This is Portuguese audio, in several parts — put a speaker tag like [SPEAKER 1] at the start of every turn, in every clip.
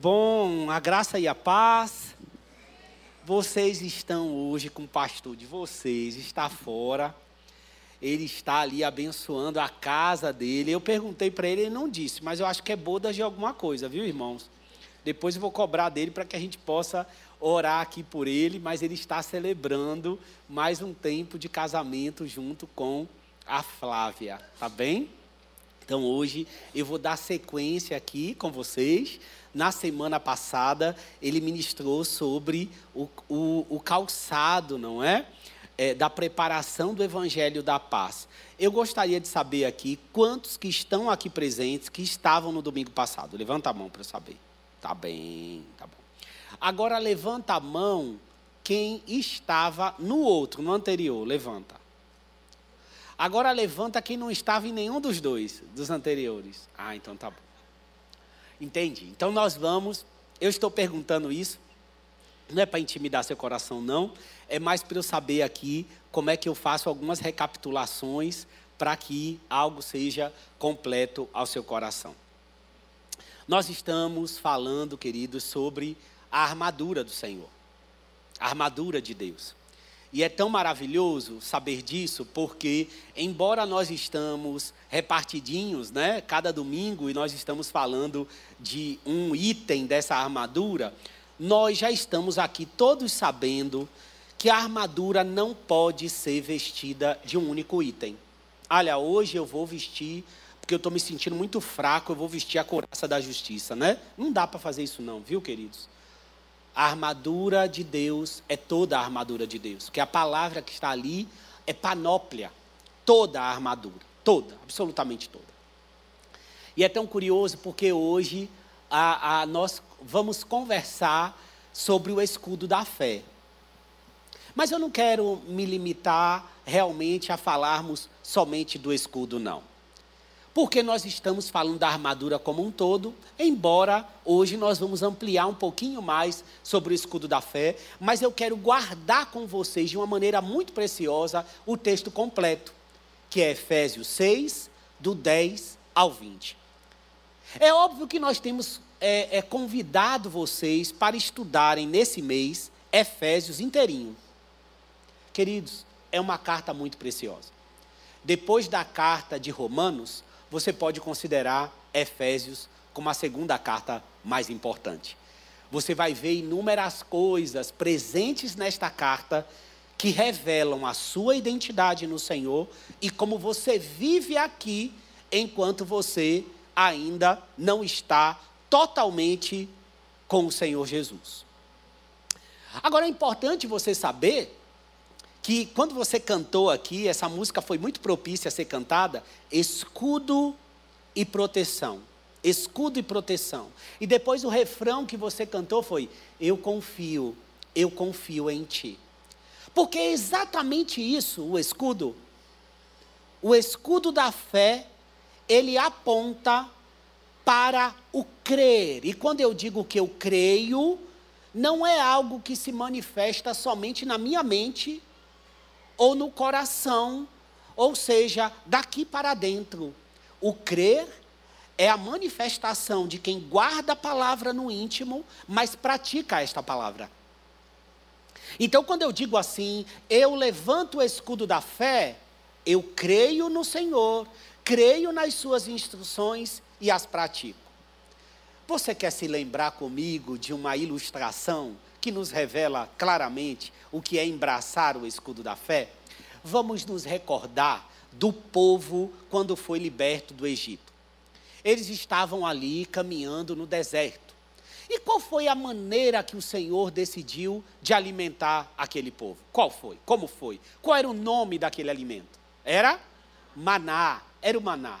[SPEAKER 1] Bom, a graça e a paz. Vocês estão hoje com o pastor de vocês, está fora. Ele está ali abençoando a casa dele. Eu perguntei para ele, ele não disse, mas eu acho que é bodas de alguma coisa, viu, irmãos? Depois eu vou cobrar dele para que a gente possa orar aqui por ele, mas ele está celebrando mais um tempo de casamento junto com a Flávia, tá bem? Então hoje eu vou dar sequência aqui com vocês. Na semana passada ele ministrou sobre o, o, o calçado, não é? é? Da preparação do Evangelho da Paz. Eu gostaria de saber aqui quantos que estão aqui presentes que estavam no domingo passado. Levanta a mão para eu saber. Tá bem, tá bom. Agora levanta a mão quem estava no outro, no anterior. Levanta. Agora levanta quem não estava em nenhum dos dois, dos anteriores. Ah, então tá bom. Entende? Então nós vamos. Eu estou perguntando isso. Não é para intimidar seu coração, não. É mais para eu saber aqui como é que eu faço algumas recapitulações para que algo seja completo ao seu coração. Nós estamos falando, queridos, sobre a armadura do Senhor, a armadura de Deus. E é tão maravilhoso saber disso, porque embora nós estamos repartidinhos, né, cada domingo e nós estamos falando de um item dessa armadura, nós já estamos aqui todos sabendo que a armadura não pode ser vestida de um único item. Olha, hoje eu vou vestir porque eu estou me sentindo muito fraco, eu vou vestir a couraça da justiça, né? Não dá para fazer isso não, viu, queridos? A armadura de Deus é toda a armadura de Deus. Porque a palavra que está ali é panóplia. Toda a armadura. Toda, absolutamente toda. E é tão curioso porque hoje a, a, nós vamos conversar sobre o escudo da fé. Mas eu não quero me limitar realmente a falarmos somente do escudo, não porque nós estamos falando da armadura como um todo, embora hoje nós vamos ampliar um pouquinho mais sobre o escudo da fé, mas eu quero guardar com vocês de uma maneira muito preciosa o texto completo, que é Efésios 6, do 10 ao 20. É óbvio que nós temos é, é, convidado vocês para estudarem nesse mês Efésios inteirinho. Queridos, é uma carta muito preciosa. Depois da carta de Romanos, você pode considerar Efésios como a segunda carta mais importante. Você vai ver inúmeras coisas presentes nesta carta que revelam a sua identidade no Senhor e como você vive aqui enquanto você ainda não está totalmente com o Senhor Jesus. Agora é importante você saber que quando você cantou aqui, essa música foi muito propícia a ser cantada, escudo e proteção. Escudo e proteção. E depois o refrão que você cantou foi: Eu confio, eu confio em ti. Porque é exatamente isso o escudo. O escudo da fé, ele aponta para o crer. E quando eu digo que eu creio, não é algo que se manifesta somente na minha mente ou no coração, ou seja, daqui para dentro. O crer é a manifestação de quem guarda a palavra no íntimo, mas pratica esta palavra. Então, quando eu digo assim, eu levanto o escudo da fé, eu creio no Senhor, creio nas Suas instruções e as pratico. Você quer se lembrar comigo de uma ilustração que nos revela claramente o que é embraçar o escudo da fé, vamos nos recordar do povo quando foi liberto do Egito. Eles estavam ali caminhando no deserto. E qual foi a maneira que o Senhor decidiu de alimentar aquele povo? Qual foi? Como foi? Qual era o nome daquele alimento? Era maná, era o maná.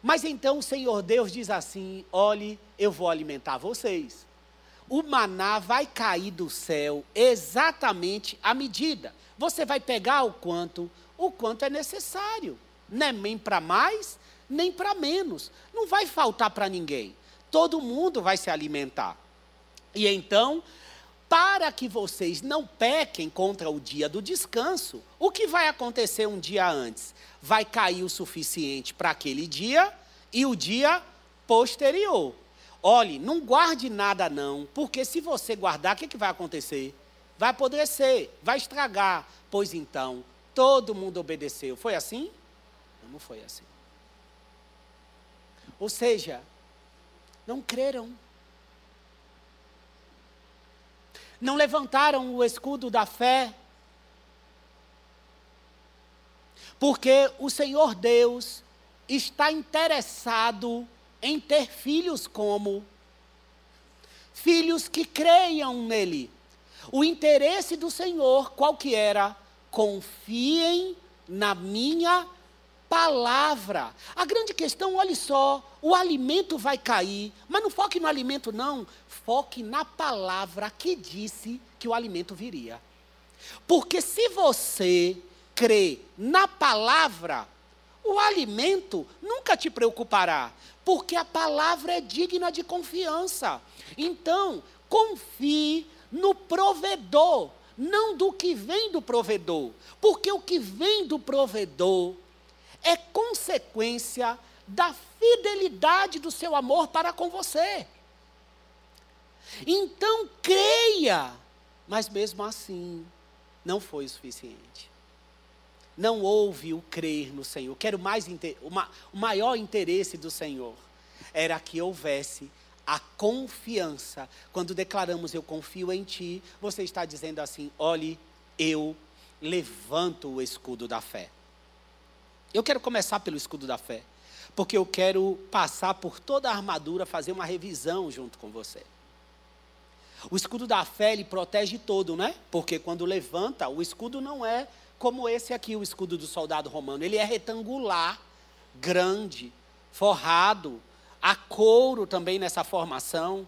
[SPEAKER 1] Mas então o Senhor Deus diz assim: olhe, eu vou alimentar vocês o maná vai cair do céu exatamente à medida. Você vai pegar o quanto, o quanto é necessário. É nem para mais, nem para menos. Não vai faltar para ninguém. Todo mundo vai se alimentar. E então, para que vocês não pequem contra o dia do descanso, o que vai acontecer um dia antes? Vai cair o suficiente para aquele dia e o dia posterior. Olhe, não guarde nada não, porque se você guardar, o que, que vai acontecer? Vai apodrecer, vai estragar. Pois então, todo mundo obedeceu. Foi assim? Não, foi assim. Ou seja, não creram. Não levantaram o escudo da fé. Porque o Senhor Deus está interessado em ter filhos como filhos que creiam nele. O interesse do Senhor qual que era? Confiem na minha palavra. A grande questão, olhe só, o alimento vai cair, mas não foque no alimento não, foque na palavra que disse que o alimento viria. Porque se você crê na palavra, o alimento nunca te preocupará, porque a palavra é digna de confiança. Então, confie no provedor, não do que vem do provedor, porque o que vem do provedor é consequência da fidelidade do seu amor para com você. Então, creia, mas mesmo assim, não foi o suficiente não houve o crer no Senhor. Quero mais o maior interesse do Senhor era que houvesse a confiança. Quando declaramos eu confio em ti, você está dizendo assim: olhe, eu levanto o escudo da fé. Eu quero começar pelo escudo da fé, porque eu quero passar por toda a armadura, fazer uma revisão junto com você. O escudo da fé, ele protege todo, né? Porque quando levanta, o escudo não é como esse aqui, o escudo do soldado romano. Ele é retangular, grande, forrado, a couro também nessa formação.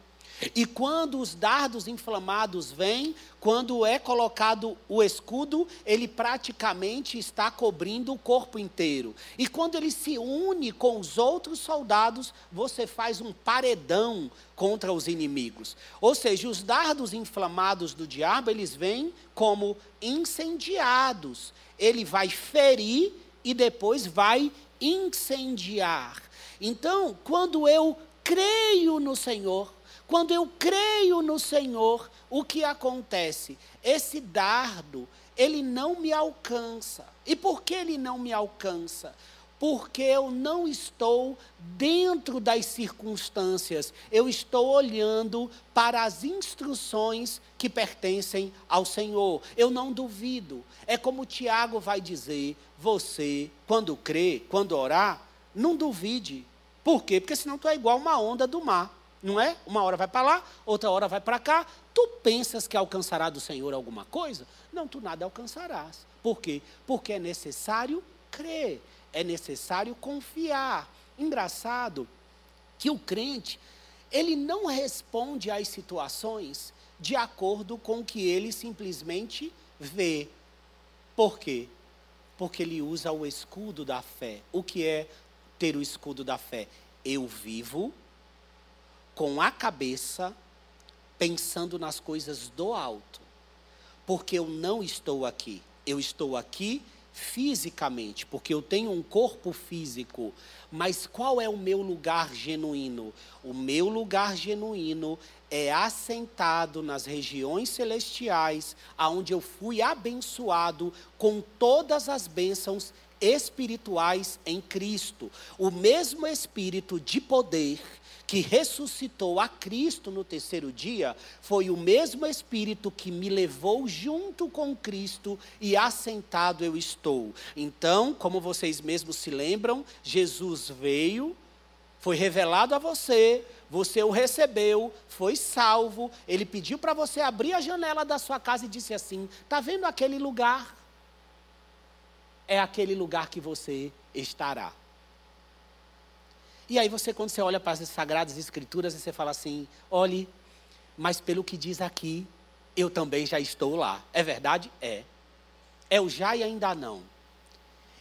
[SPEAKER 1] E quando os dardos inflamados vêm, quando é colocado o escudo, ele praticamente está cobrindo o corpo inteiro. E quando ele se une com os outros soldados, você faz um paredão contra os inimigos. Ou seja, os dardos inflamados do diabo, eles vêm como incendiados. Ele vai ferir e depois vai incendiar. Então, quando eu creio no Senhor, quando eu creio no Senhor, o que acontece? Esse dardo, ele não me alcança. E por que ele não me alcança? Porque eu não estou dentro das circunstâncias, eu estou olhando para as instruções que pertencem ao Senhor. Eu não duvido. É como Tiago vai dizer: você, quando crê, quando orar, não duvide. Por quê? Porque senão tu é igual uma onda do mar. Não é? Uma hora vai para lá, outra hora vai para cá. Tu pensas que alcançará do Senhor alguma coisa? Não, tu nada alcançarás. Por quê? Porque é necessário crer, é necessário confiar. Engraçado que o crente, ele não responde às situações de acordo com o que ele simplesmente vê. Por quê? Porque ele usa o escudo da fé. O que é ter o escudo da fé? Eu vivo com a cabeça pensando nas coisas do alto. Porque eu não estou aqui. Eu estou aqui fisicamente, porque eu tenho um corpo físico. Mas qual é o meu lugar genuíno? O meu lugar genuíno é assentado nas regiões celestiais, aonde eu fui abençoado com todas as bênçãos espirituais em Cristo. O mesmo espírito de poder que ressuscitou a Cristo no terceiro dia, foi o mesmo Espírito que me levou junto com Cristo e assentado eu estou. Então, como vocês mesmos se lembram, Jesus veio, foi revelado a você, você o recebeu, foi salvo, ele pediu para você abrir a janela da sua casa e disse assim: Está vendo aquele lugar? É aquele lugar que você estará. E aí você, quando você olha para as Sagradas Escrituras, você fala assim, olhe, mas pelo que diz aqui, eu também já estou lá. É verdade? É. É o já e ainda não.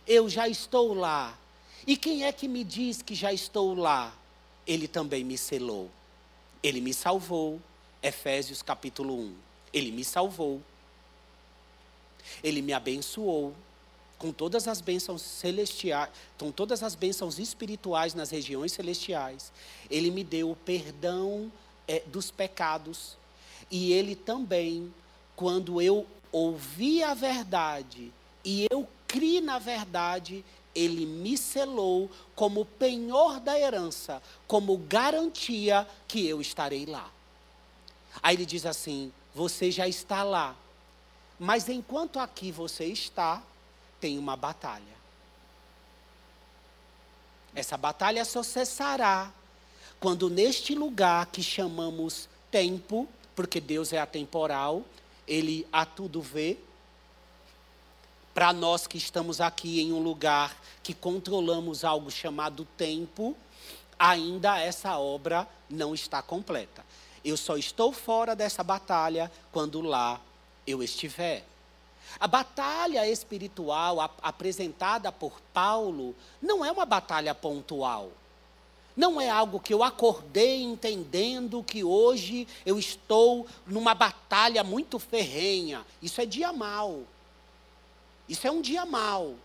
[SPEAKER 1] Eu já estou lá. E quem é que me diz que já estou lá? Ele também me selou. Ele me salvou. Efésios capítulo 1. Ele me salvou. Ele me abençoou. Com todas as bênçãos celestiais, com todas as bênçãos espirituais nas regiões celestiais. Ele me deu o perdão é, dos pecados. E ele também, quando eu ouvi a verdade e eu criei na verdade, ele me selou como penhor da herança, como garantia que eu estarei lá. Aí ele diz assim: Você já está lá, mas enquanto aqui você está, tem uma batalha. Essa batalha só cessará quando neste lugar que chamamos tempo, porque Deus é atemporal, Ele a tudo vê. Para nós que estamos aqui em um lugar que controlamos algo chamado tempo, ainda essa obra não está completa. Eu só estou fora dessa batalha quando lá eu estiver. A batalha espiritual ap apresentada por Paulo não é uma batalha pontual. Não é algo que eu acordei entendendo que hoje eu estou numa batalha muito ferrenha. Isso é dia mal. Isso é um dia mal.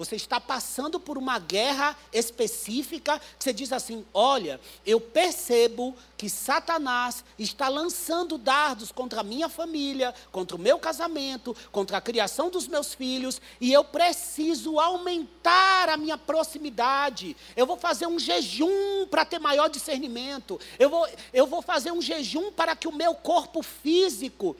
[SPEAKER 1] Você está passando por uma guerra específica que você diz assim: olha, eu percebo que Satanás está lançando dardos contra a minha família, contra o meu casamento, contra a criação dos meus filhos, e eu preciso aumentar a minha proximidade. Eu vou fazer um jejum para ter maior discernimento. Eu vou, eu vou fazer um jejum para que o meu corpo físico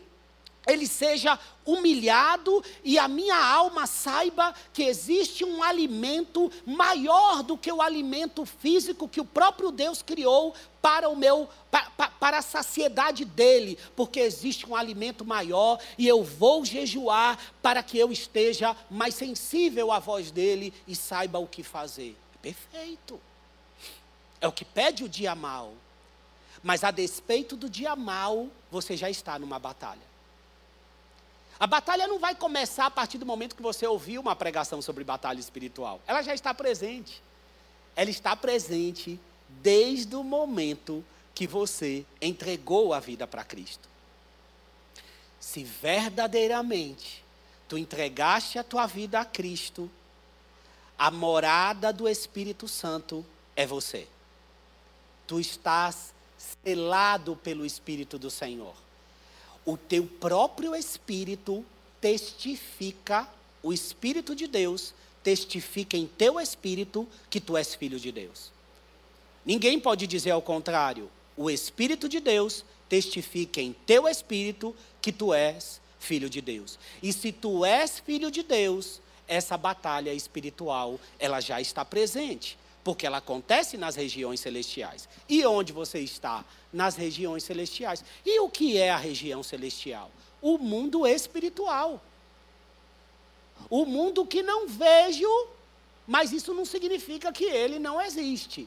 [SPEAKER 1] ele seja humilhado e a minha alma saiba que existe um alimento maior do que o alimento físico que o próprio Deus criou para o meu para, para a saciedade dele, porque existe um alimento maior e eu vou jejuar para que eu esteja mais sensível à voz dele e saiba o que fazer. Perfeito. É o que pede o dia mal. Mas a despeito do dia mal, você já está numa batalha. A batalha não vai começar a partir do momento que você ouviu uma pregação sobre batalha espiritual. Ela já está presente. Ela está presente desde o momento que você entregou a vida para Cristo. Se verdadeiramente tu entregaste a tua vida a Cristo, a morada do Espírito Santo é você. Tu estás selado pelo Espírito do Senhor o teu próprio espírito testifica, o Espírito de Deus testifica em teu espírito que tu és filho de Deus. Ninguém pode dizer ao contrário. O Espírito de Deus testifica em teu espírito que tu és filho de Deus. E se tu és filho de Deus, essa batalha espiritual, ela já está presente porque ela acontece nas regiões celestiais. E onde você está? Nas regiões celestiais. E o que é a região celestial? O mundo espiritual. O mundo que não vejo, mas isso não significa que ele não existe.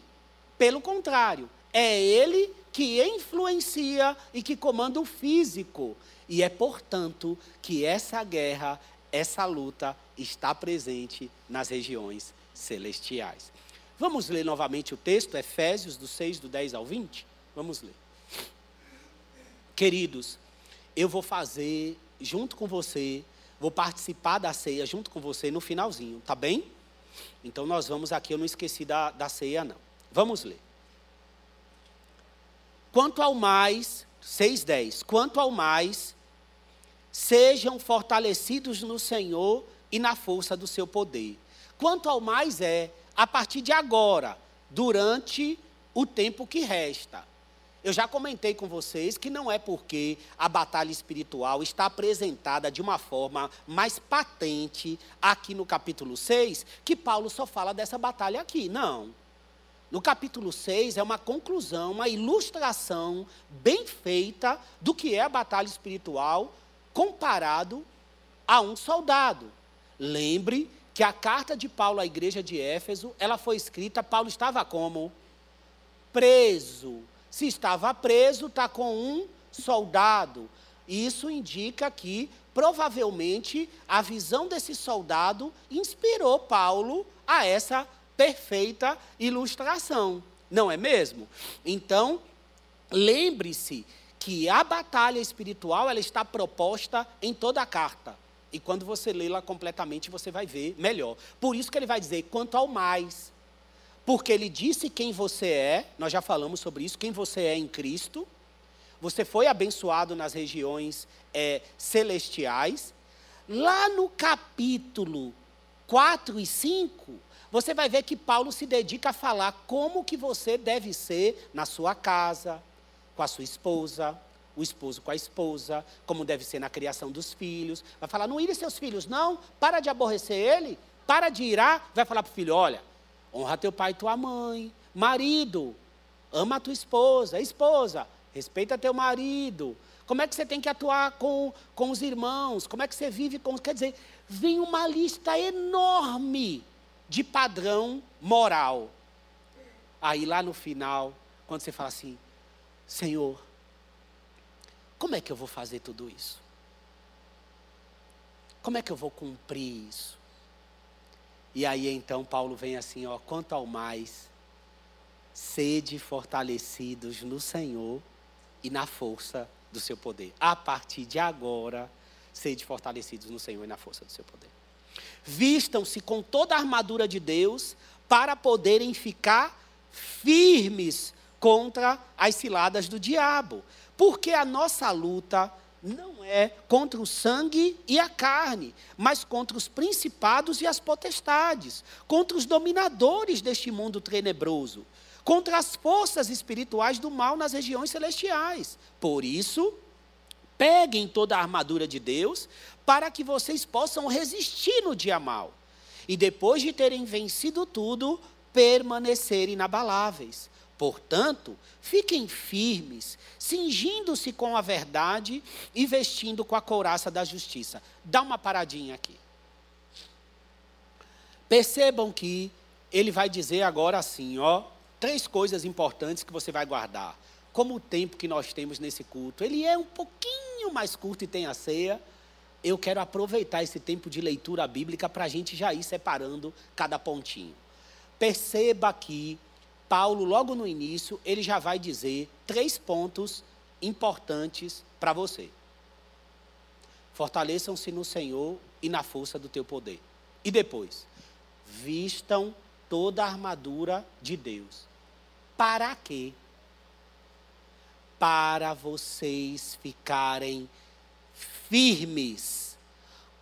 [SPEAKER 1] Pelo contrário, é ele que influencia e que comanda o físico. E é, portanto, que essa guerra, essa luta está presente nas regiões celestiais. Vamos ler novamente o texto, Efésios, do 6, do 10 ao 20? Vamos ler. Queridos, eu vou fazer junto com você, vou participar da ceia junto com você no finalzinho, tá bem? Então nós vamos aqui, eu não esqueci da, da ceia, não. Vamos ler. Quanto ao mais, 6,10. Quanto ao mais, sejam fortalecidos no Senhor e na força do seu poder. Quanto ao mais é a partir de agora, durante o tempo que resta. Eu já comentei com vocês que não é porque a batalha espiritual está apresentada de uma forma mais patente aqui no capítulo 6 que Paulo só fala dessa batalha aqui. Não. No capítulo 6 é uma conclusão, uma ilustração bem feita do que é a batalha espiritual comparado a um soldado. Lembre que a carta de Paulo à igreja de Éfeso, ela foi escrita, Paulo estava como? Preso. Se estava preso, está com um soldado. Isso indica que, provavelmente, a visão desse soldado inspirou Paulo a essa perfeita ilustração. Não é mesmo? Então, lembre-se que a batalha espiritual ela está proposta em toda a carta. E quando você lê lá completamente, você vai ver melhor. Por isso que ele vai dizer, quanto ao mais. Porque ele disse quem você é, nós já falamos sobre isso, quem você é em Cristo. Você foi abençoado nas regiões é, celestiais. Lá no capítulo 4 e 5, você vai ver que Paulo se dedica a falar como que você deve ser na sua casa, com a sua esposa, o esposo com a esposa, como deve ser na criação dos filhos. Vai falar, não ire seus filhos, não, para de aborrecer ele, para de irar. Vai falar para o filho, olha, honra teu pai e tua mãe. Marido, ama a tua esposa. Esposa, respeita teu marido. Como é que você tem que atuar com, com os irmãos? Como é que você vive com. Quer dizer, vem uma lista enorme de padrão moral. Aí lá no final, quando você fala assim, Senhor, como é que eu vou fazer tudo isso? Como é que eu vou cumprir isso? E aí então Paulo vem assim, ó, quanto ao mais, sede fortalecidos no Senhor e na força do seu poder. A partir de agora, sede fortalecidos no Senhor e na força do seu poder. Vistam-se com toda a armadura de Deus para poderem ficar firmes contra as ciladas do diabo. Porque a nossa luta não é contra o sangue e a carne, mas contra os principados e as potestades, contra os dominadores deste mundo tenebroso, contra as forças espirituais do mal nas regiões celestiais. Por isso, peguem toda a armadura de Deus, para que vocês possam resistir no dia mal. E depois de terem vencido tudo, permanecerem inabaláveis. Portanto, fiquem firmes, cingindo-se com a verdade e vestindo com a couraça da justiça. Dá uma paradinha aqui. Percebam que ele vai dizer agora assim, ó, três coisas importantes que você vai guardar. Como o tempo que nós temos nesse culto, ele é um pouquinho mais curto e tem a ceia. Eu quero aproveitar esse tempo de leitura bíblica para a gente já ir separando cada pontinho. Perceba aqui, Paulo, logo no início, ele já vai dizer três pontos importantes para você. Fortaleçam-se no Senhor e na força do teu poder. E depois, vistam toda a armadura de Deus. Para quê? Para vocês ficarem firmes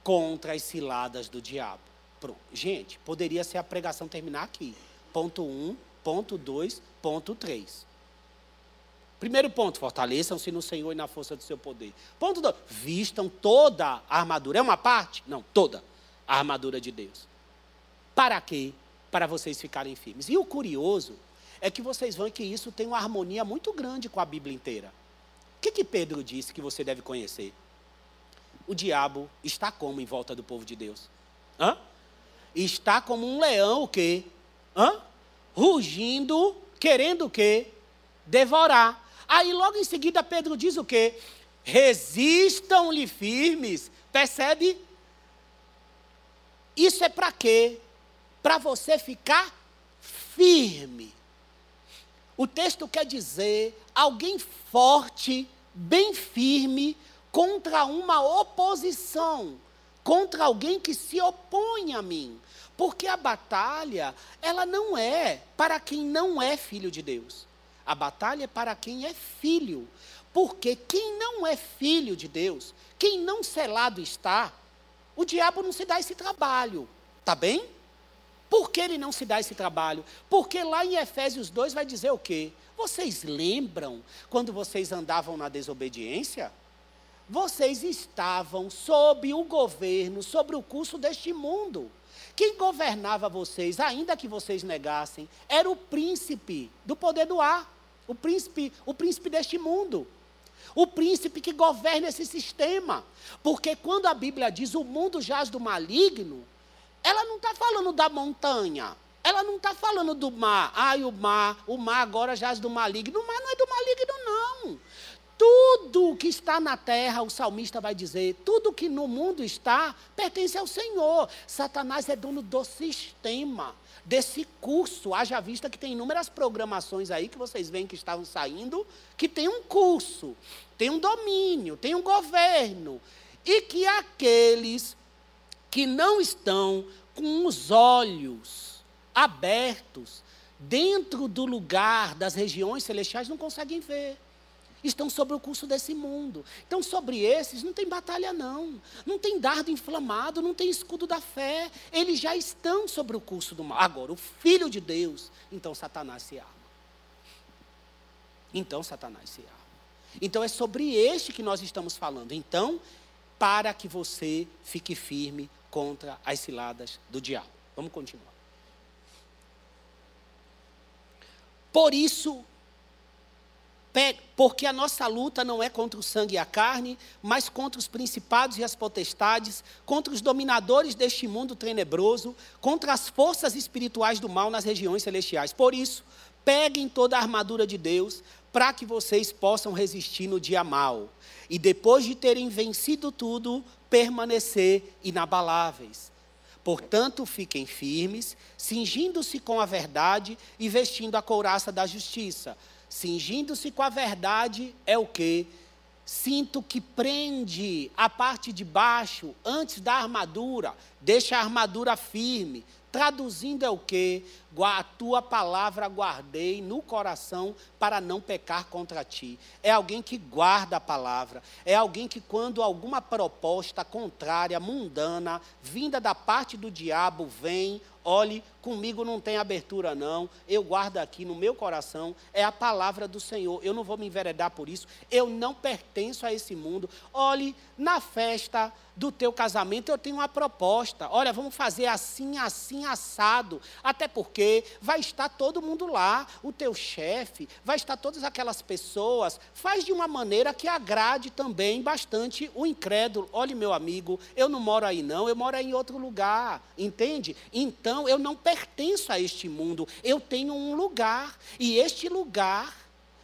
[SPEAKER 1] contra as ciladas do diabo. Pronto. Gente, poderia ser a pregação terminar aqui. Ponto 1, um, ponto 2, ponto 3. Primeiro ponto, fortaleçam-se no Senhor e na força do seu poder. Ponto 2, vistam toda a armadura. É uma parte? Não, toda a armadura de Deus. Para quê? Para vocês ficarem firmes. E o curioso é que vocês vão que isso tem uma harmonia muito grande com a Bíblia inteira. O que, que Pedro disse que você deve conhecer? O diabo está como em volta do povo de Deus? Hã? Está como um leão o quê? Hã? Rugindo, querendo o quê? Devorar. Aí logo em seguida Pedro diz o quê? Resistam-lhe firmes. Percebe? Isso é para quê? Para você ficar firme. O texto quer dizer alguém forte, bem firme, contra uma oposição, contra alguém que se opõe a mim. Porque a batalha, ela não é para quem não é filho de Deus. A batalha é para quem é filho. Porque quem não é filho de Deus, quem não selado está, o diabo não se dá esse trabalho. Tá bem? Por que ele não se dá esse trabalho? Porque lá em Efésios 2 vai dizer o quê? Vocês lembram quando vocês andavam na desobediência? Vocês estavam sob o governo, sobre o curso deste mundo. Quem governava vocês, ainda que vocês negassem, era o príncipe do poder do ar, o príncipe, o príncipe deste mundo. O príncipe que governa esse sistema. Porque quando a Bíblia diz o mundo jaz do maligno, ela não está falando da montanha. Ela não está falando do mar. Ai, o mar, o mar agora jaz do maligno. O mar não é do maligno, não. Tudo que está na terra, o salmista vai dizer, tudo que no mundo está, pertence ao Senhor. Satanás é dono do sistema, desse curso. Haja vista que tem inúmeras programações aí que vocês veem que estavam saindo, que tem um curso, tem um domínio, tem um governo. E que aqueles que não estão com os olhos abertos dentro do lugar das regiões celestiais não conseguem ver. Estão sobre o curso desse mundo. Então, sobre esses, não tem batalha, não. Não tem dardo inflamado, não tem escudo da fé. Eles já estão sobre o curso do mal. Agora, o Filho de Deus, então Satanás se arma. Então, Satanás se arma. Então, é sobre este que nós estamos falando. Então, para que você fique firme contra as ciladas do diabo. Vamos continuar. Por isso, porque a nossa luta não é contra o sangue e a carne, mas contra os principados e as potestades, contra os dominadores deste mundo tenebroso, contra as forças espirituais do mal nas regiões celestiais. Por isso, peguem toda a armadura de Deus, para que vocês possam resistir no dia mal. E depois de terem vencido tudo, permanecer inabaláveis. Portanto, fiquem firmes, cingindo-se com a verdade e vestindo a couraça da justiça. Cingindo-se com a verdade é o que? Cinto que prende a parte de baixo antes da armadura, deixa a armadura firme. Traduzindo é o que? A tua palavra guardei no coração para não pecar contra ti. É alguém que guarda a palavra. É alguém que, quando alguma proposta contrária, mundana, vinda da parte do diabo, vem, olhe, comigo não tem abertura, não. Eu guardo aqui no meu coração, é a palavra do Senhor. Eu não vou me enveredar por isso. Eu não pertenço a esse mundo. Olhe, na festa do teu casamento eu tenho uma proposta. Olha, vamos fazer assim, assim, assado. Até porque vai estar todo mundo lá, o teu chefe, vai estar todas aquelas pessoas. Faz de uma maneira que agrade também bastante o incrédulo. Olhe, meu amigo, eu não moro aí não, eu moro em outro lugar. Entende? Então eu não pertenço a este mundo. Eu tenho um lugar. E este lugar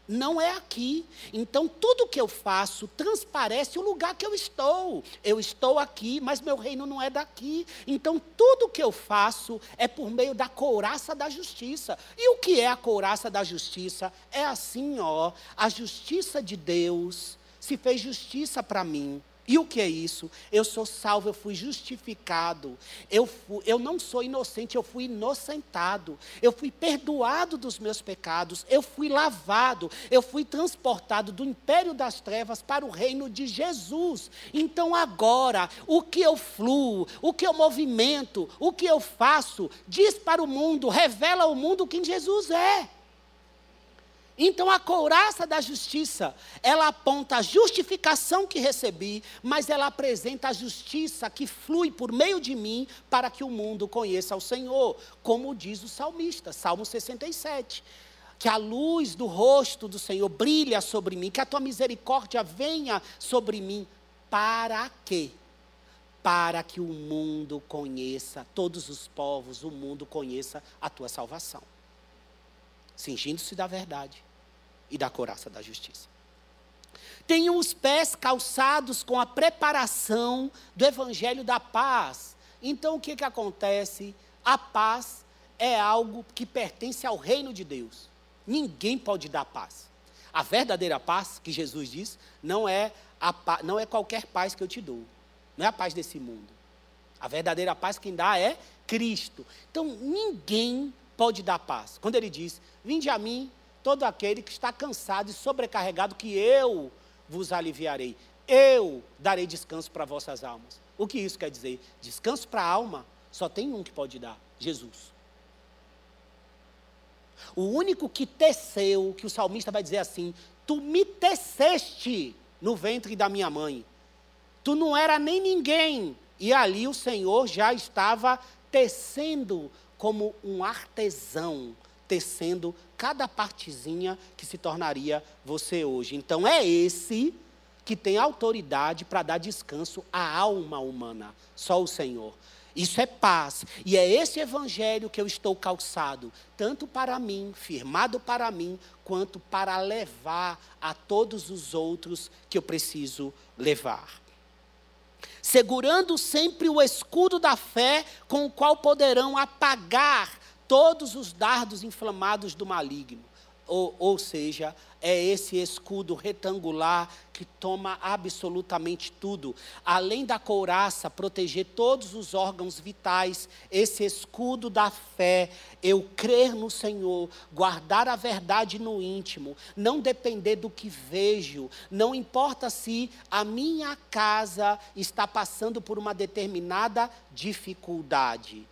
[SPEAKER 1] não é aqui. Então, tudo que eu faço transparece o lugar que eu estou. Eu estou aqui, mas meu reino não é daqui. Então, tudo que eu faço é por meio da couraça da justiça. E o que é a couraça da justiça? É assim, ó, a justiça de Deus se fez justiça para mim. E o que é isso? Eu sou salvo, eu fui justificado. Eu, fui, eu não sou inocente, eu fui inocentado. Eu fui perdoado dos meus pecados. Eu fui lavado. Eu fui transportado do império das trevas para o reino de Jesus. Então agora, o que eu fluo, o que eu movimento, o que eu faço, diz para o mundo, revela ao mundo quem Jesus é. Então a couraça da justiça, ela aponta a justificação que recebi, mas ela apresenta a justiça que flui por meio de mim para que o mundo conheça o Senhor, como diz o salmista, Salmo 67. Que a luz do rosto do Senhor brilha sobre mim, que a tua misericórdia venha sobre mim. Para quê? Para que o mundo conheça, todos os povos, o mundo conheça a tua salvação. Cingindo-se da verdade e da coraça da justiça. Tenham os pés calçados com a preparação do evangelho da paz. Então o que, que acontece? A paz é algo que pertence ao reino de Deus. Ninguém pode dar paz. A verdadeira paz que Jesus diz não é, a não é qualquer paz que eu te dou. Não é a paz desse mundo. A verdadeira paz quem dá é Cristo. Então ninguém pode dar paz. Quando ele diz: Vinde a mim, todo aquele que está cansado e sobrecarregado, que eu vos aliviarei. Eu darei descanso para vossas almas. O que isso quer dizer? Descanso para a alma só tem um que pode dar: Jesus. O único que teceu, que o salmista vai dizer assim: Tu me teceste no ventre da minha mãe. Tu não era nem ninguém. E ali o Senhor já estava tecendo como um artesão tecendo cada partezinha que se tornaria você hoje. Então é esse que tem autoridade para dar descanso à alma humana, só o Senhor. Isso é paz. E é esse evangelho que eu estou calçado, tanto para mim, firmado para mim, quanto para levar a todos os outros que eu preciso levar. Segurando sempre o escudo da fé, com o qual poderão apagar todos os dardos inflamados do maligno. ou, ou seja, é esse escudo retangular que toma absolutamente tudo. Além da couraça proteger todos os órgãos vitais, esse escudo da fé, eu crer no Senhor, guardar a verdade no íntimo, não depender do que vejo, não importa se a minha casa está passando por uma determinada dificuldade.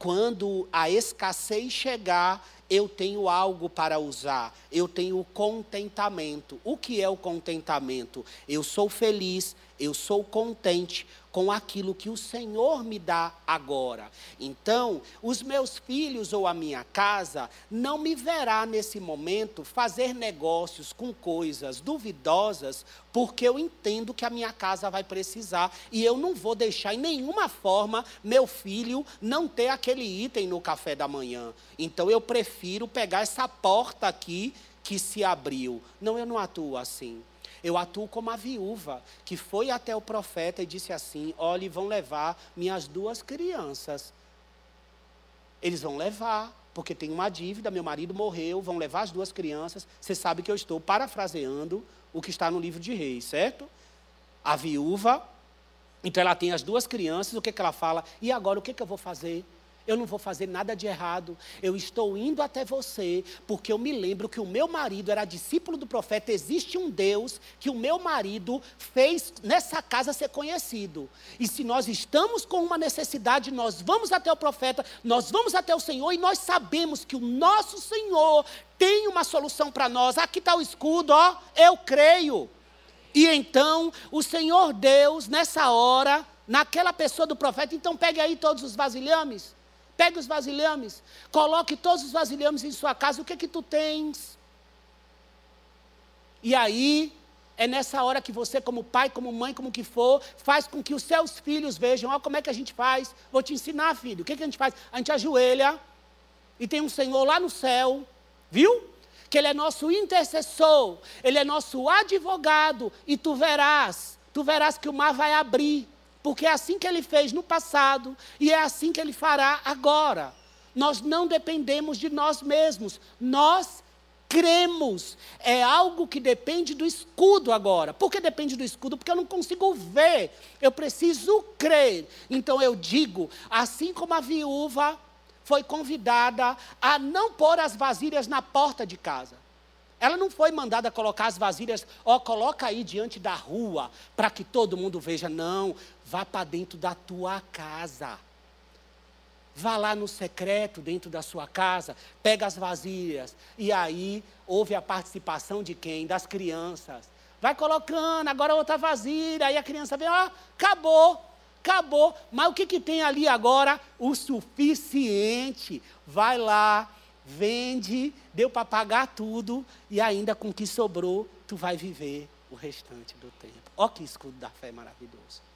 [SPEAKER 1] Quando a escassez chegar, eu tenho algo para usar, eu tenho contentamento. O que é o contentamento? Eu sou feliz, eu sou contente com aquilo que o Senhor me dá agora. Então, os meus filhos ou a minha casa não me verá nesse momento fazer negócios com coisas duvidosas, porque eu entendo que a minha casa vai precisar e eu não vou deixar em nenhuma forma meu filho não ter aquele item no café da manhã. Então eu prefiro pegar essa porta aqui que se abriu. Não, eu não atuo assim. Eu atuo como a viúva que foi até o profeta e disse assim: Olhe, vão levar minhas duas crianças. Eles vão levar, porque tem uma dívida, meu marido morreu, vão levar as duas crianças. Você sabe que eu estou parafraseando o que está no livro de Reis, certo? A viúva, então ela tem as duas crianças, o que, que ela fala? E agora o que, que eu vou fazer? Eu não vou fazer nada de errado. Eu estou indo até você, porque eu me lembro que o meu marido era discípulo do profeta. Existe um Deus que o meu marido fez nessa casa ser conhecido. E se nós estamos com uma necessidade, nós vamos até o profeta, nós vamos até o Senhor e nós sabemos que o nosso Senhor tem uma solução para nós. Aqui está o escudo, ó, eu creio. E então, o Senhor Deus, nessa hora, naquela pessoa do profeta, então pegue aí todos os vasilhames Pegue os vasilhames, coloque todos os vasilhames em sua casa. O que é que tu tens? E aí, é nessa hora que você, como pai, como mãe, como que for, faz com que os seus filhos vejam, olha como é que a gente faz. Vou te ensinar, filho. O que, é que a gente faz? A gente ajoelha e tem um Senhor lá no céu, viu? Que Ele é nosso intercessor, Ele é nosso advogado, e tu verás, tu verás que o mar vai abrir. Porque é assim que ele fez no passado e é assim que ele fará agora. Nós não dependemos de nós mesmos, nós cremos. É algo que depende do escudo agora. Por que depende do escudo? Porque eu não consigo ver, eu preciso crer. Então eu digo, assim como a viúva foi convidada a não pôr as vasilhas na porta de casa. Ela não foi mandada colocar as vasilhas, ó, coloca aí diante da rua, para que todo mundo veja. Não, vá para dentro da tua casa. Vá lá no secreto, dentro da sua casa, pega as vasilhas. E aí houve a participação de quem? Das crianças. Vai colocando, agora outra vasilha. Aí a criança vem, ó, acabou, acabou. Mas o que, que tem ali agora? O suficiente. Vai lá, vende, deu para pagar tudo e ainda com o que sobrou, tu vai viver o restante do tempo. Olha que escudo da fé maravilhoso.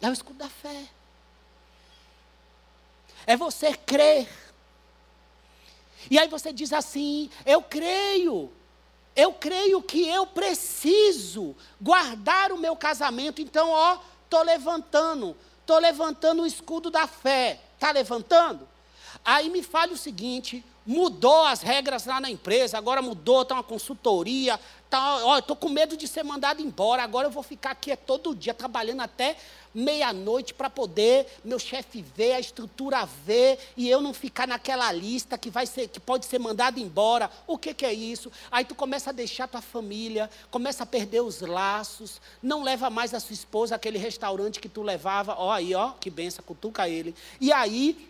[SPEAKER 1] É o escudo da fé. É você crer. E aí você diz assim: Eu creio. Eu creio que eu preciso guardar o meu casamento. Então, ó, estou levantando. Estou levantando o escudo da fé. Está levantando? Aí me fale o seguinte: mudou as regras lá na empresa, agora mudou, está uma consultoria. Tá, ó, estou com medo de ser mandado embora, agora eu vou ficar aqui é todo dia trabalhando até meia-noite para poder meu chefe ver, a estrutura ver, e eu não ficar naquela lista que, vai ser, que pode ser mandado embora. O que, que é isso? Aí tu começa a deixar tua família, começa a perder os laços, não leva mais a sua esposa àquele restaurante que tu levava, ó aí, ó, que benção, cutuca ele. E aí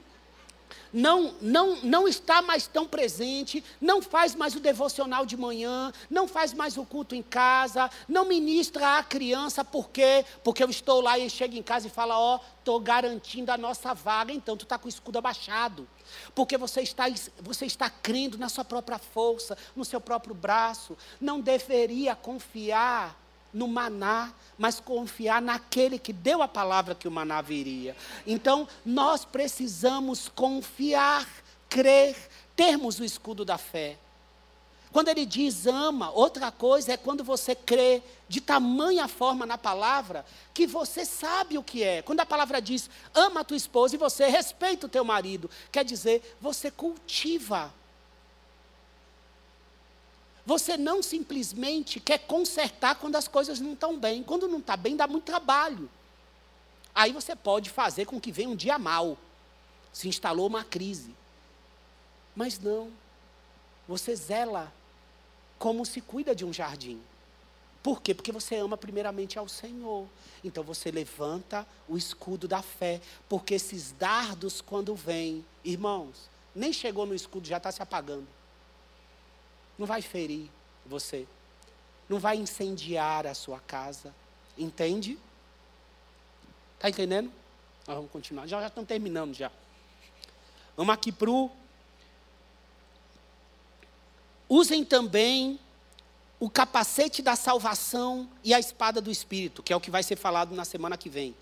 [SPEAKER 1] não, não, não está mais tão presente, não faz mais o devocional de manhã, não faz mais o culto em casa, não ministra a criança, por quê? Porque eu estou lá e chego em casa e falo, ó, oh, estou garantindo a nossa vaga, então tu está com o escudo abaixado. Porque você está, você está crendo na sua própria força, no seu próprio braço. Não deveria confiar no maná, mas confiar naquele que deu a palavra que o maná viria. Então, nós precisamos confiar, crer, termos o escudo da fé. Quando ele diz ama, outra coisa é quando você crê de tamanha forma na palavra que você sabe o que é. Quando a palavra diz ama a tua esposa e você respeita o teu marido, quer dizer, você cultiva. Você não simplesmente quer consertar quando as coisas não estão bem. Quando não está bem, dá muito trabalho. Aí você pode fazer com que venha um dia mal. Se instalou uma crise. Mas não. Você zela como se cuida de um jardim. Por quê? Porque você ama primeiramente ao Senhor. Então você levanta o escudo da fé. Porque esses dardos, quando vêm, irmãos, nem chegou no escudo, já está se apagando. Não vai ferir você. Não vai incendiar a sua casa. Entende? Está entendendo? Nós vamos continuar. Já, já estamos terminando já. Vamos aqui para o. Usem também o capacete da salvação e a espada do Espírito, que é o que vai ser falado na semana que vem.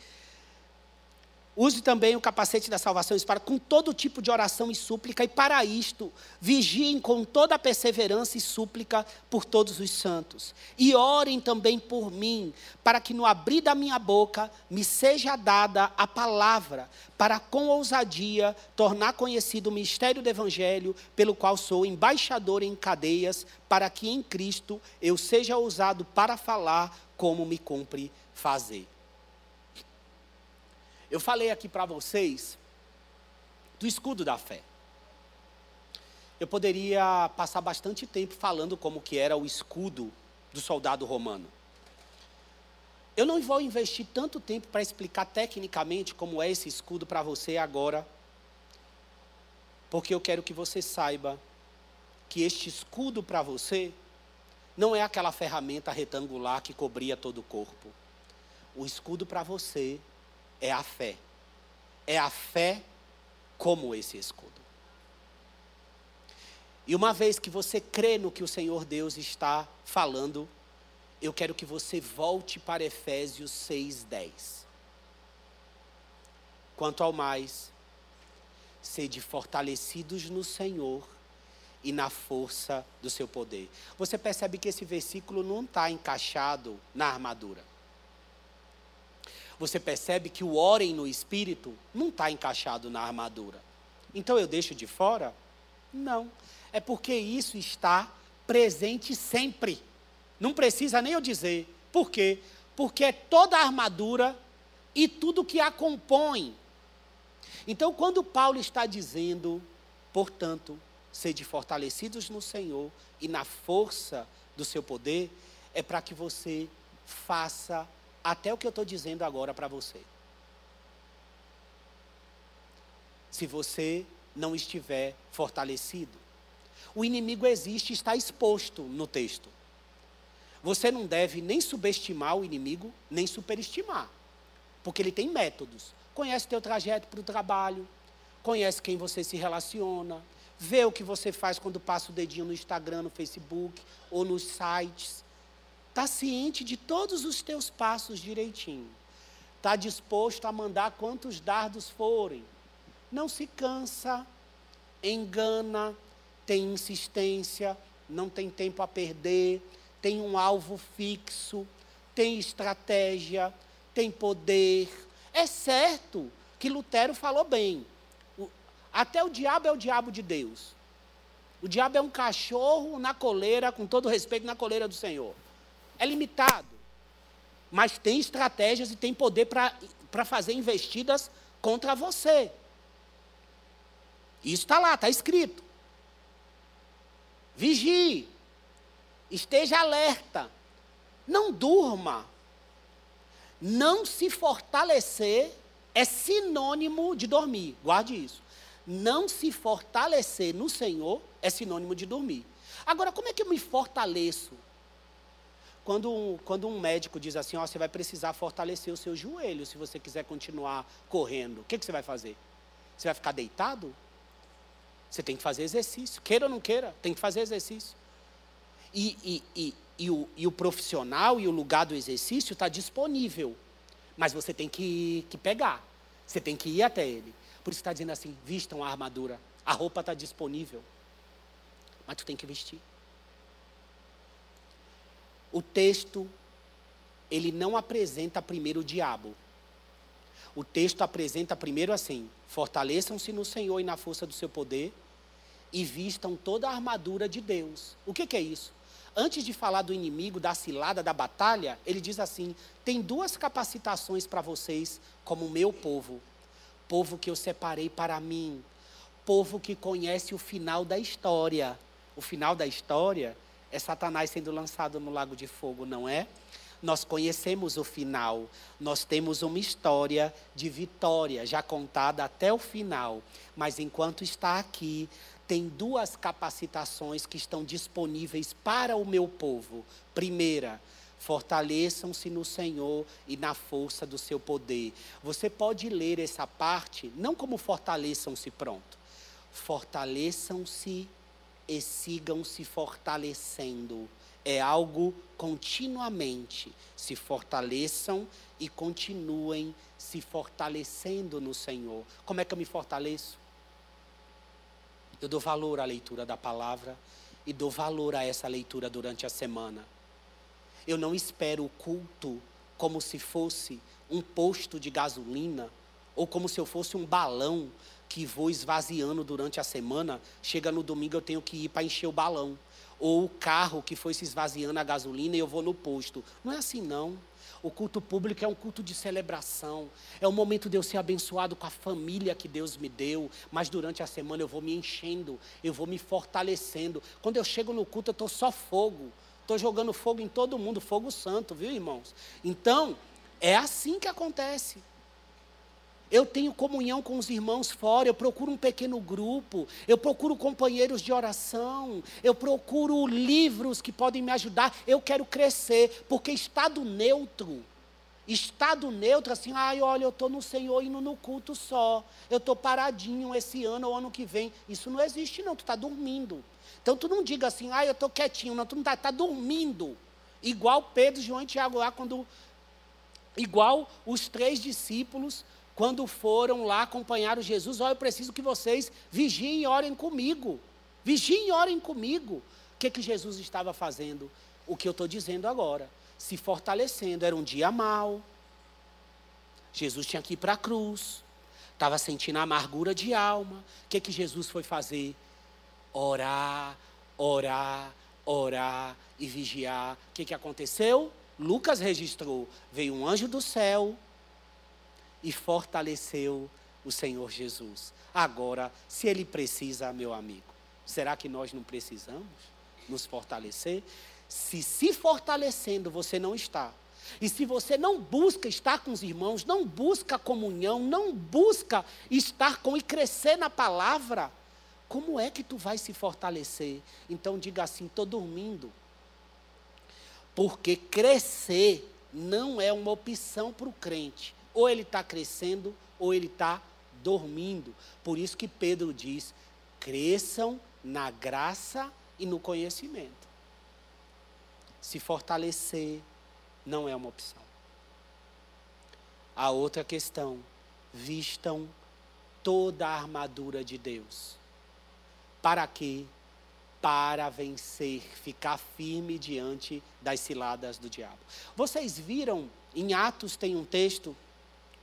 [SPEAKER 1] Use também o capacete da salvação espada com todo tipo de oração e súplica, e para isto, vigiem com toda perseverança e súplica por todos os santos. E orem também por mim, para que no abrir da minha boca me seja dada a palavra, para com ousadia tornar conhecido o mistério do Evangelho, pelo qual sou embaixador em cadeias, para que em Cristo eu seja ousado para falar como me cumpre fazer. Eu falei aqui para vocês do escudo da fé. Eu poderia passar bastante tempo falando como que era o escudo do soldado romano. Eu não vou investir tanto tempo para explicar tecnicamente como é esse escudo para você agora, porque eu quero que você saiba que este escudo para você não é aquela ferramenta retangular que cobria todo o corpo. O escudo para você é a fé. É a fé como esse escudo. E uma vez que você crê no que o Senhor Deus está falando, eu quero que você volte para Efésios 6:10. Quanto ao mais, sede fortalecidos no Senhor e na força do seu poder. Você percebe que esse versículo não está encaixado na armadura você percebe que o orem no espírito não está encaixado na armadura. Então eu deixo de fora? Não. É porque isso está presente sempre. Não precisa nem eu dizer. Por quê? Porque é toda a armadura e tudo que a compõe. Então, quando Paulo está dizendo, portanto, sede fortalecidos no Senhor e na força do seu poder, é para que você faça até o que eu estou dizendo agora para você. Se você não estiver fortalecido. O inimigo existe, está exposto no texto. Você não deve nem subestimar o inimigo, nem superestimar. Porque ele tem métodos. Conhece teu trajeto para o trabalho, conhece quem você se relaciona, vê o que você faz quando passa o dedinho no Instagram, no Facebook ou nos sites. Está ciente de todos os teus passos direitinho. Está disposto a mandar quantos dardos forem. Não se cansa, engana, tem insistência, não tem tempo a perder, tem um alvo fixo, tem estratégia, tem poder. É certo que Lutero falou bem. até o diabo é o diabo de Deus. O diabo é um cachorro na coleira, com todo respeito, na coleira do Senhor é limitado. Mas tem estratégias e tem poder para fazer investidas contra você. Isso está lá, está escrito. Vigie. Esteja alerta. Não durma. Não se fortalecer é sinônimo de dormir. Guarde isso. Não se fortalecer no Senhor é sinônimo de dormir. Agora, como é que eu me fortaleço? Quando um, quando um médico diz assim, ó, você vai precisar fortalecer o seu joelho se você quiser continuar correndo, o que, que você vai fazer? Você vai ficar deitado? Você tem que fazer exercício. Queira ou não queira, tem que fazer exercício. E, e, e, e, o, e o profissional e o lugar do exercício está disponível. Mas você tem que, que pegar. Você tem que ir até ele. Por isso está dizendo assim: vistam a armadura. A roupa está disponível. Mas tu tem que vestir. O texto ele não apresenta primeiro o diabo. O texto apresenta primeiro assim: fortaleçam-se no Senhor e na força do seu poder e vistam toda a armadura de Deus. O que, que é isso? Antes de falar do inimigo, da cilada, da batalha, ele diz assim: tem duas capacitações para vocês, como meu povo. Povo que eu separei para mim. Povo que conhece o final da história. O final da história é Satanás sendo lançado no lago de fogo, não é? Nós conhecemos o final, nós temos uma história de vitória já contada até o final, mas enquanto está aqui, tem duas capacitações que estão disponíveis para o meu povo. Primeira, fortaleçam-se no Senhor e na força do seu poder. Você pode ler essa parte não como fortaleçam-se pronto. Fortaleçam-se e sigam se fortalecendo. É algo continuamente. Se fortaleçam e continuem se fortalecendo no Senhor. Como é que eu me fortaleço? Eu dou valor à leitura da palavra e dou valor a essa leitura durante a semana. Eu não espero o culto como se fosse um posto de gasolina ou como se eu fosse um balão que vou esvaziando durante a semana, chega no domingo eu tenho que ir para encher o balão. Ou o carro que foi se esvaziando a gasolina e eu vou no posto. Não é assim não. O culto público é um culto de celebração. É o momento de eu ser abençoado com a família que Deus me deu. Mas durante a semana eu vou me enchendo, eu vou me fortalecendo. Quando eu chego no culto, eu estou só fogo. Estou jogando fogo em todo mundo, fogo santo, viu, irmãos? Então, é assim que acontece. Eu tenho comunhão com os irmãos fora, eu procuro um pequeno grupo, eu procuro companheiros de oração, eu procuro livros que podem me ajudar. Eu quero crescer, porque estado neutro, estado neutro, assim, ai, olha, eu estou no Senhor indo no culto só, eu estou paradinho esse ano ou ano que vem. Isso não existe, não, tu está dormindo. Então tu não diga assim, ai, eu estou quietinho, não, tu não está tá dormindo. Igual Pedro, João e Tiago lá, quando. Igual os três discípulos quando foram lá acompanhar o Jesus, olha, eu preciso que vocês vigiem e orem comigo. Vigiem e orem comigo. O que, que Jesus estava fazendo? O que eu estou dizendo agora. Se fortalecendo. Era um dia mau. Jesus tinha que ir para a cruz. Estava sentindo amargura de alma. O que, que Jesus foi fazer? Orar, orar, orar e vigiar. O que, que aconteceu? Lucas registrou: veio um anjo do céu e fortaleceu o Senhor Jesus. Agora, se ele precisa, meu amigo, será que nós não precisamos nos fortalecer? Se se fortalecendo você não está, e se você não busca estar com os irmãos, não busca comunhão, não busca estar com e crescer na palavra, como é que tu vai se fortalecer? Então diga assim, estou dormindo. Porque crescer não é uma opção para o crente. Ou ele está crescendo, ou ele está dormindo. Por isso que Pedro diz: cresçam na graça e no conhecimento. Se fortalecer não é uma opção. A outra questão: vistam toda a armadura de Deus. Para quê? Para vencer, ficar firme diante das ciladas do diabo. Vocês viram, em Atos tem um texto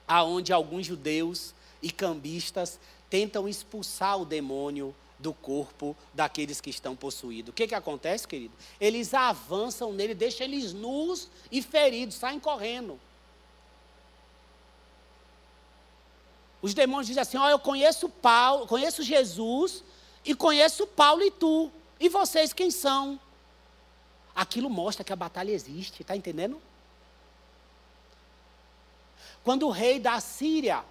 [SPEAKER 1] aonde alguns judeus e cambistas tentam expulsar o demônio do corpo daqueles que estão possuídos. O que, que acontece, querido? Eles avançam nele, deixam eles nus e feridos, saem correndo. Os demônios dizem assim: Ó, oh, eu conheço Paulo, conheço Jesus e conheço Paulo e tu. E vocês quem são? Aquilo mostra que a batalha existe, está entendendo? Quando o rei da Síria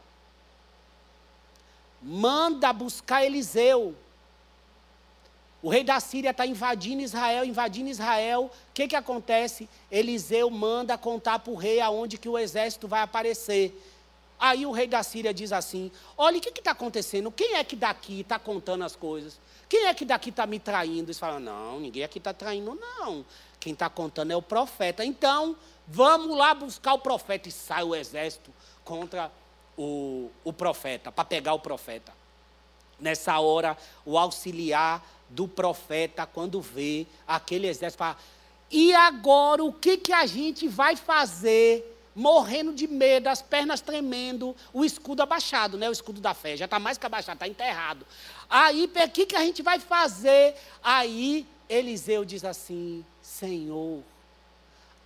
[SPEAKER 1] manda buscar Eliseu, o rei da Síria está invadindo Israel, invadindo Israel. O que, que acontece? Eliseu manda contar para o rei aonde que o exército vai aparecer. Aí o rei da Síria diz assim: Olha, o que está acontecendo? Quem é que daqui está contando as coisas? Quem é que daqui está me traindo? Eles falam: Não, ninguém aqui está traindo, não. Quem está contando é o profeta. Então, Vamos lá buscar o profeta. E sai o exército contra o, o profeta, para pegar o profeta. Nessa hora, o auxiliar do profeta, quando vê aquele exército, fala, E agora o que, que a gente vai fazer? Morrendo de medo, as pernas tremendo, o escudo abaixado, né? O escudo da fé. Já está mais que abaixado, está enterrado. Aí, o que, que a gente vai fazer? Aí Eliseu diz assim: Senhor,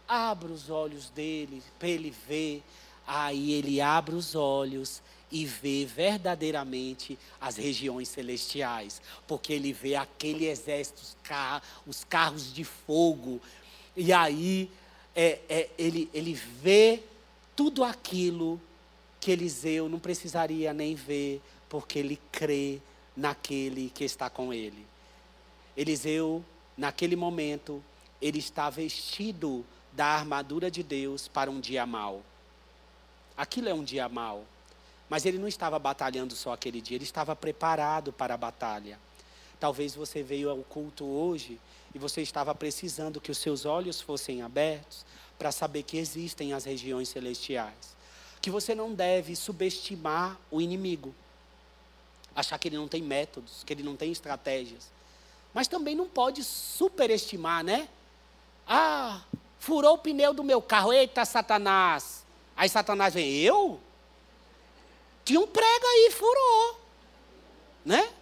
[SPEAKER 1] abra os olhos dele, para ele ver. Aí ele abre os olhos e vê verdadeiramente as regiões celestiais, porque ele vê aquele exército, os carros de fogo, e aí é, é, ele, ele vê tudo aquilo que Eliseu não precisaria nem ver, porque ele crê naquele que está com ele. Eliseu, naquele momento, ele está vestido da armadura de Deus para um dia mau. Aquilo é um dia mau. Mas ele não estava batalhando só aquele dia, ele estava preparado para a batalha. Talvez você veio ao culto hoje e você estava precisando que os seus olhos fossem abertos para saber que existem as regiões celestiais. Que você não deve subestimar o inimigo, achar que ele não tem métodos, que ele não tem estratégias. Mas também não pode superestimar, né? Ah, furou o pneu do meu carro, eita Satanás. Aí Satanás vem, eu? Tinha um prego aí, furou. Né?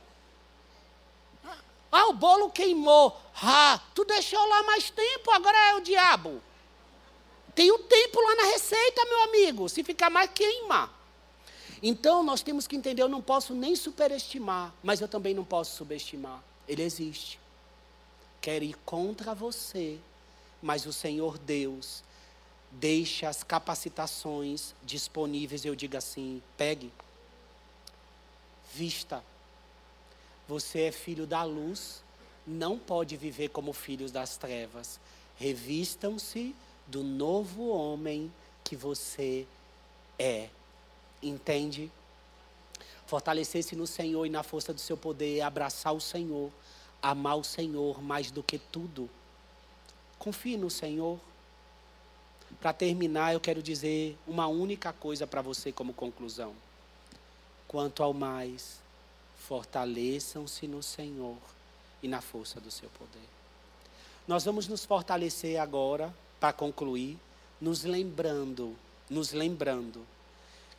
[SPEAKER 1] Ah, o bolo queimou. Ah, tu deixou lá mais tempo, agora é o diabo. Tem o um tempo lá na receita, meu amigo. Se ficar mais, queima. Então, nós temos que entender, eu não posso nem superestimar, mas eu também não posso subestimar. Ele existe. Quer ir contra você, mas o Senhor Deus deixa as capacitações disponíveis, eu digo assim: pegue, vista. Você é filho da luz, não pode viver como filhos das trevas. Revistam-se do novo homem que você é. Entende? Fortalecer-se no Senhor e na força do seu poder, abraçar o Senhor, amar o Senhor mais do que tudo. Confie no Senhor. Para terminar, eu quero dizer uma única coisa para você como conclusão. Quanto ao mais, fortaleçam-se no Senhor e na força do seu poder. Nós vamos nos fortalecer agora, para concluir, nos lembrando, nos lembrando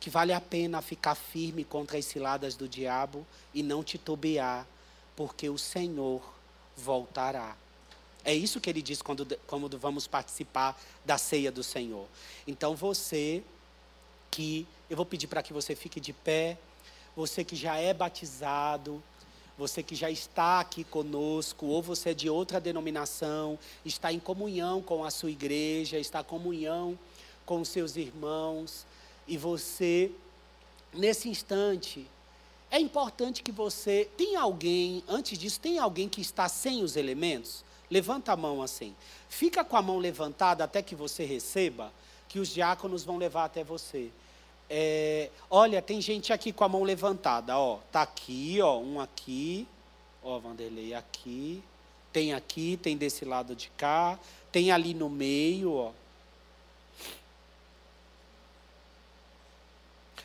[SPEAKER 1] que vale a pena ficar firme contra as ciladas do diabo e não titubear, porque o Senhor voltará. É isso que ele diz quando, quando vamos participar da ceia do Senhor. Então você que, eu vou pedir para que você fique de pé, você que já é batizado, você que já está aqui conosco, ou você é de outra denominação, está em comunhão com a sua igreja, está em comunhão com os seus irmãos, e você, nesse instante, é importante que você. Tem alguém, antes disso, tem alguém que está sem os elementos? Levanta a mão assim. Fica com a mão levantada até que você receba, que os diáconos vão levar até você. É, olha, tem gente aqui com a mão levantada, ó. Tá aqui, ó, um aqui, ó, Vanderlei aqui, tem aqui, tem desse lado de cá, tem ali no meio, ó.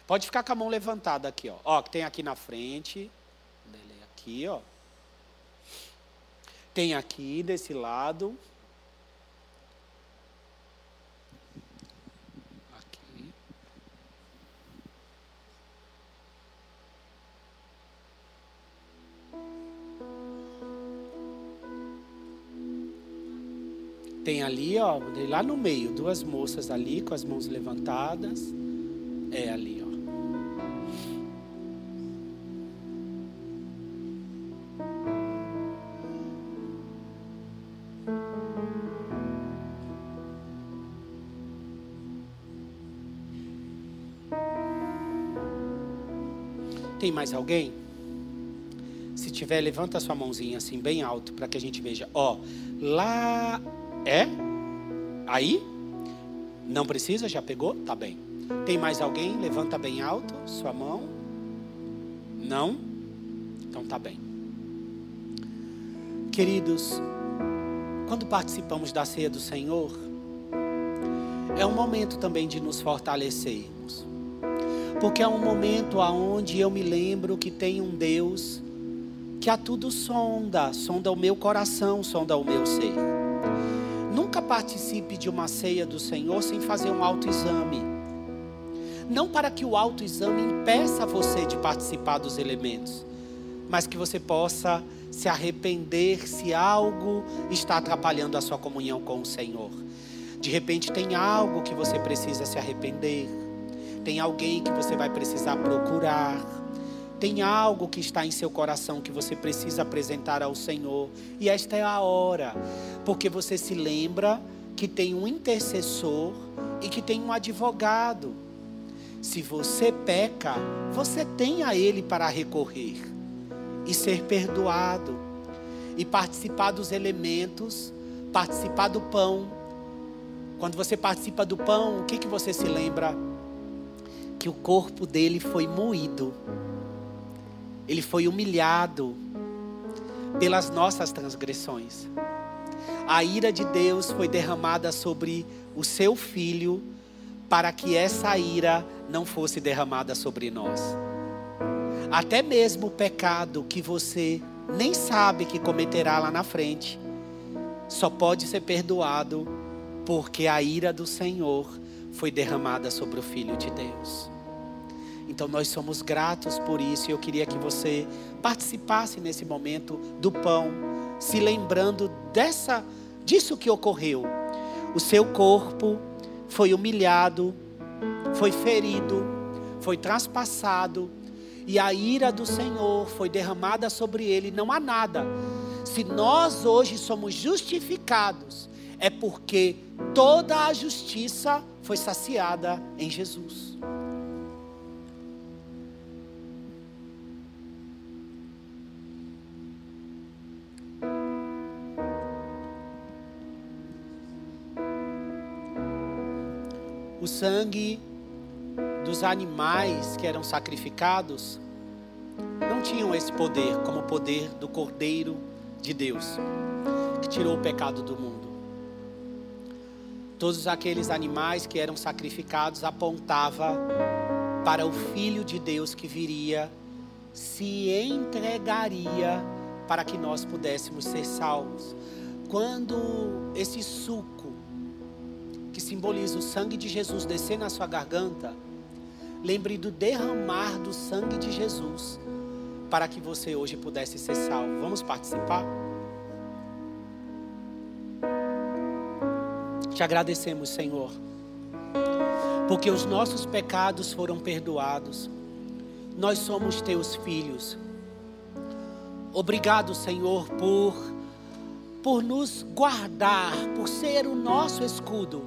[SPEAKER 1] Pode ficar com a mão levantada aqui, ó. Ó, tem aqui na frente, Vanderlei aqui, ó. Tem aqui desse lado. Aqui. Tem ali, ó, lá no meio, duas moças ali com as mãos levantadas. É ali, ó. Mais alguém? Se tiver, levanta sua mãozinha assim, bem alto, para que a gente veja. Ó, lá. É? Aí? Não precisa? Já pegou? Tá bem. Tem mais alguém? Levanta bem alto sua mão. Não? Então tá bem. Queridos, quando participamos da ceia do Senhor, é um momento também de nos fortalecermos porque é um momento aonde eu me lembro que tem um Deus que a tudo sonda, sonda o meu coração, sonda o meu ser. Nunca participe de uma ceia do Senhor sem fazer um autoexame. Não para que o autoexame impeça você de participar dos elementos, mas que você possa se arrepender se algo está atrapalhando a sua comunhão com o Senhor. De repente tem algo que você precisa se arrepender, tem alguém que você vai precisar procurar, tem algo que está em seu coração que você precisa apresentar ao Senhor, e esta é a hora, porque você se lembra que tem um intercessor e que tem um advogado. Se você peca, você tem a ele para recorrer e ser perdoado e participar dos elementos, participar do pão. Quando você participa do pão, o que, que você se lembra? Que o corpo dele foi moído, ele foi humilhado pelas nossas transgressões. A ira de Deus foi derramada sobre o seu filho, para que essa ira não fosse derramada sobre nós. Até mesmo o pecado que você nem sabe que cometerá lá na frente, só pode ser perdoado porque a ira do Senhor foi derramada sobre o Filho de Deus. Então nós somos gratos por isso e eu queria que você participasse nesse momento do pão, se lembrando dessa disso que ocorreu. O seu corpo foi humilhado, foi ferido, foi traspassado e a ira do Senhor foi derramada sobre ele, não há nada. Se nós hoje somos justificados, é porque toda a justiça foi saciada em Jesus. O sangue dos animais que eram sacrificados não tinham esse poder como o poder do Cordeiro de Deus, que tirou o pecado do mundo. Todos aqueles animais que eram sacrificados apontava para o Filho de Deus que viria, se entregaria para que nós pudéssemos ser salvos. Quando esse suco que simboliza o sangue de Jesus descer na sua garganta, Lembre do derramar do sangue de Jesus para que você hoje pudesse ser salvo. Vamos participar? Te agradecemos, Senhor, porque os nossos pecados foram perdoados. Nós somos teus filhos. Obrigado, Senhor, por por nos guardar, por ser o nosso escudo,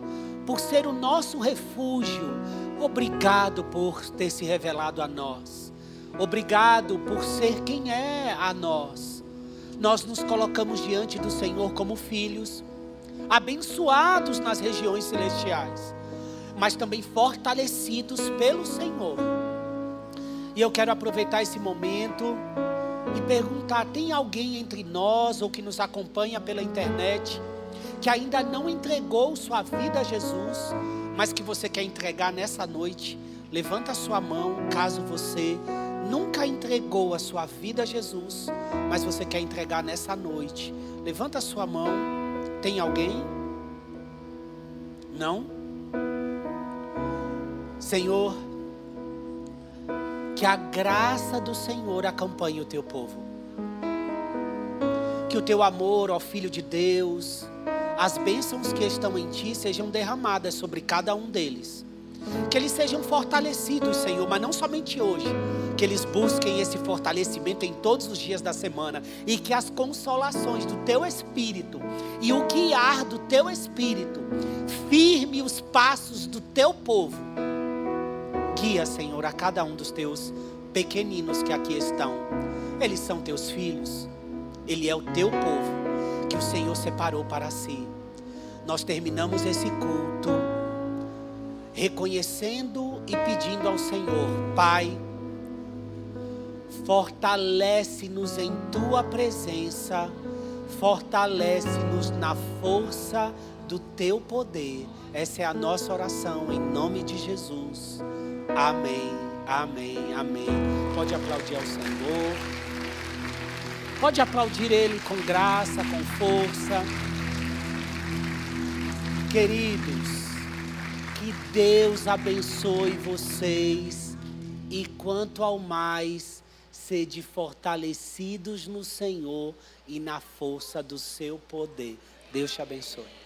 [SPEAKER 1] por ser o nosso refúgio, Obrigado por ter se revelado a nós. Obrigado por ser quem é a nós. Nós nos colocamos diante do Senhor como filhos, abençoados nas regiões celestiais, mas também fortalecidos pelo Senhor. E eu quero aproveitar esse momento e perguntar: tem alguém entre nós ou que nos acompanha pela internet que ainda não entregou sua vida a Jesus? mas que você quer entregar nessa noite, levanta sua mão, caso você nunca entregou a sua vida a Jesus, mas você quer entregar nessa noite. Levanta sua mão. Tem alguém? Não? Senhor, que a graça do Senhor acompanhe o teu povo. Que o teu amor, ó Filho de Deus, as bênçãos que estão em ti sejam derramadas sobre cada um deles. Que eles sejam fortalecidos, Senhor, mas não somente hoje. Que eles busquem esse fortalecimento em todos os dias da semana. E que as consolações do teu espírito e o guiar do teu espírito firme os passos do teu povo. Guia, Senhor, a cada um dos teus pequeninos que aqui estão. Eles são teus filhos. Ele é o teu povo que o Senhor separou para si. Nós terminamos esse culto reconhecendo e pedindo ao Senhor, Pai, fortalece-nos em tua presença, fortalece-nos na força do teu poder. Essa é a nossa oração em nome de Jesus. Amém, amém, amém. Pode aplaudir ao Senhor. Pode aplaudir Ele com graça, com força. Queridos, que Deus abençoe vocês e quanto ao mais, sede fortalecidos no Senhor e na força do seu poder. Deus te abençoe.